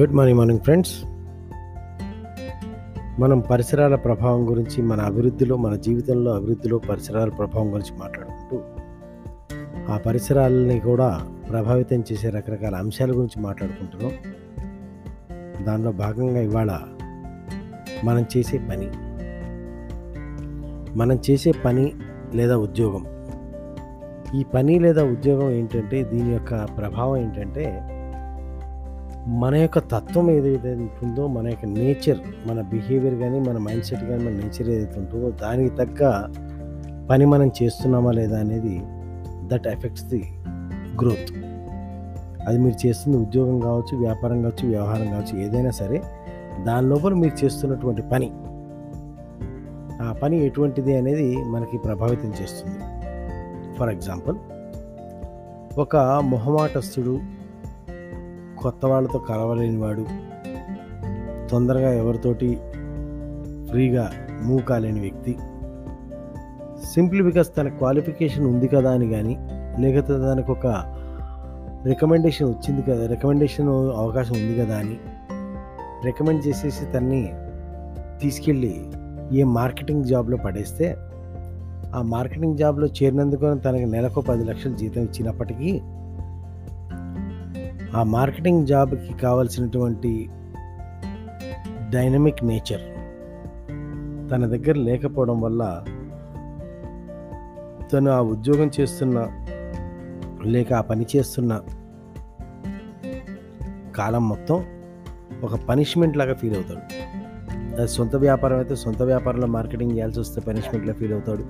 Good morning morning friends మనం పరిసరాల ప్రభావం గురించి మన అభివృద్ధిలో మన జీవితంలో అభివృద్ధిలో పరిసరాల ప్రభావం గురించి మాట్లాడుకుంటూ ఆ పరిసరాలని కూడా ప్రభావితం చేసే రకరకాల అంశాల గురించి మాట్లాడుకుంటున్నాం. దానిలో భాగంగా ఇవాళ మనం చేసే పని మనం చేసే పని లేదా ఉద్యోగం. ఈ పని లేదా ఉద్యోగం ఏంటంటే దీని యొక్క ప్రభావం ఏంటంటే మన యొక్క తత్వం ఏదైతే ఉంటుందో మన యొక్క నేచర్ మన బిహేవియర్ కానీ మన మైండ్ సెట్ కానీ మన నేచర్ ఏదైతే ఉంటుందో దానికి తగ్గ పని మనం చేస్తున్నామా లేదా అనేది దట్ ఎఫెక్ట్స్ ది గ్రోత్. అది మీరు చేస్తుంది ఉద్యోగం కావచ్చు వ్యాపారం కావచ్చు వ్యవహారం కావచ్చు ఏదైనా సరే దాని లోపల మీరు చేస్తున్నటువంటి పని ఆ పని ఎటువంటిది అనేది మనకి ప్రభావితం చేస్తుంది. ఫర్ ఎగ్జాంపుల్ ఒక మొహమాటస్తుడు కొత్త వాళ్ళతో కలవలేని వాడు తొందరగా ఎవరితోటి ఫ్రీగా మూవ్ కాలేని వ్యక్తి. సింప్లీ బికాస్ తన క్వాలిఫికేషన్ ఉంది కదా అని కానీ లేకపోతే దానికి ఒక రికమెండేషన్ వచ్చింది కదా రికమెండేషన్ అవకాశం ఉంది కదా అని రికమెండ్ చేసేసి తన్ని తీసుకెళ్ళి ఏ మార్కెటింగ్ జాబ్లో పడేస్తే ఆ మార్కెటింగ్ జాబ్లో చేరినందుకు తనకి నెలకు పది లక్షలు జీతం ఇచ్చినప్పటికీ ఆ మార్కెటింగ్ జాబ్కి కావాల్సినటువంటి డైనమిక్ నేచర్ తన దగ్గర లేకపోవడం వల్ల తను ఆ ఉద్యోగం చేస్తున్న లేక ఆ పని చేస్తున్న కాలం మొత్తం ఒక పనిష్మెంట్ లాగా ఫీల్ అవుతాడు. అది సొంత వ్యాపారం అయితే సొంత వ్యాపారంలో మార్కెటింగ్ చేయాల్సి వస్తే పనిష్మెంట్లో ఫీల్ అవుతాడు.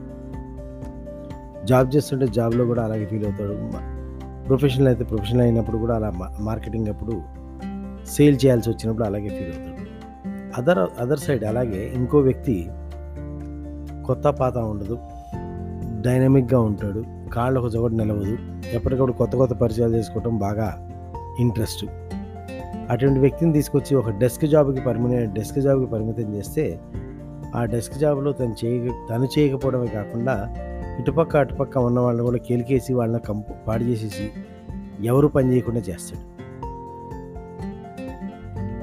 జాబ్ చేస్తుంటే జాబ్లో కూడా అలాగే ఫీల్ అవుతాడు. ప్రొఫెషనల్ అయితే ప్రొఫెషనల్ అయినప్పుడు కూడా అలా మార్కెటింగ్ అప్పుడు సేల్ చేయాల్సి వచ్చినప్పుడు అలాగే ఫీల్ అవుతాడు. అదర్ అదర్ సైడ్ అలాగే ఇంకో వ్యక్తి కొత్త పాత ఉండదు డైనమిక్గా ఉంటాడు కాళ్ళు ఒక చోట నిలవదు ఎప్పటికప్పుడు కొత్త కొత్త పరిచయాలు చేసుకోవటం బాగా ఇంట్రెస్ట్. అటువంటి వ్యక్తిని తీసుకొచ్చి ఒక డెస్క్ జాబ్కి పర్మనెంట్ డెస్క్ జాబ్కి పరిమితం చేస్తే ఆ డెస్క్ జాబ్లో తను చేయ తను చేయకపోవడమే కాకుండా ఇటుపక్క అటుపక్క ఉన్న వాళ్ళని కూడా కేలికేసి వాళ్ళని కంపు పాడు చేసేసి ఎవరు పని చేయకుండా చేస్తాడు.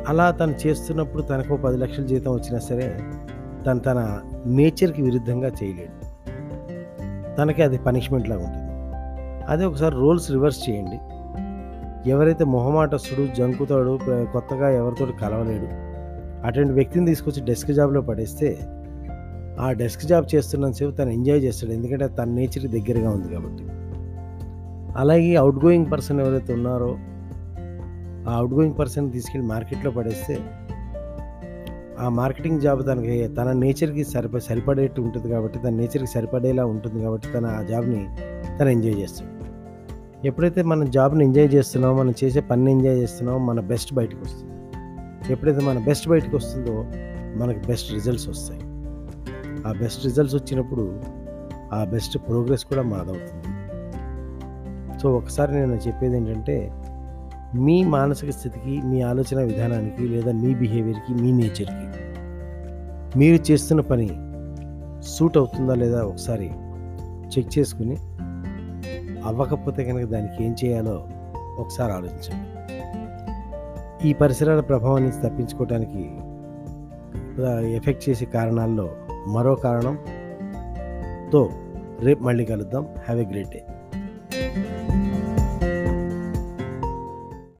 అలా తను చేస్తున్నప్పుడు తనకు పది లక్షల జీతం వచ్చినా సరే తను తన నేచర్కి విరుద్ధంగా చేయలేడు. తనకి అది పనిష్మెంట్ లాగా ఉంటుంది. అదే ఒకసారి రోల్స్ రివర్స్ చేయండి. ఎవరైతే మొహమాటస్తుడు జంకుతాడు కొత్తగా ఎవరితో కలవలేడు అటువంటి వ్యక్తిని తీసుకొచ్చి డెస్క్ జాబ్లో పడేస్తే ఆ డెస్క్ జాబ్ చేస్తున్నంతసేపు తను ఎంజాయ్ చేస్తాడు. ఎందుకంటే తన నేచర్కి దగ్గరగా ఉంది కాబట్టి. అలాగే అవుట్ గోయింగ్ పర్సన్ ఎవరైతే ఉన్నారో ఆ అవుట్ గోయింగ్ పర్సన్ తీసుకెళ్ళి మార్కెట్లో పడేస్తే ఆ మార్కెటింగ్ జాబ్ తనకి తన నేచర్కి సరిప సరిపడేట్టు ఉంటుంది కాబట్టి తన నేచర్కి సరిపడేలా ఉంటుంది కాబట్టి తన ఆ జాబ్ని తను ఎంజాయ్ చేస్తాడు. ఎప్పుడైతే మన జాబ్ని ఎంజాయ్ చేస్తున్నామో మనం చేసే పని ఎంజాయ్ చేస్తున్నామో మన బెస్ట్ బయటకు వస్తుంది. ఎప్పుడైతే మన బెస్ట్ బయటకు వస్తుందో మనకు బెస్ట్ రిజల్ట్స్ వస్తాయి. ఆ బెస్ట్ రిజల్ట్స్ వచ్చినప్పుడు ఆ బెస్ట్ ప్రోగ్రెస్ కూడా మనదవుతుంది సో ఒకసారి నేను చెప్పేది ఏంటంటే మీ మానసిక స్థితికి మీ ఆలోచన విధానానికి లేదా మీ బిహేవియర్కి మీ నేచర్కి మీరు చేస్తున్న పని సూట్ అవుతుందా లేదా ఒకసారి చెక్ చేసుకుని అవ్వకపోతే కనుక దానికి ఏం చేయాలో ఒకసారి ఆలోచించండి. ఈ పరిసరాల ప్రభావాన్ని తప్పించుకోవడానికి ఎఫెక్ట్ చేసే కారణాల్లో మరో కారణంతో రేపు మళ్ళీ కలుద్దాం. Have a great day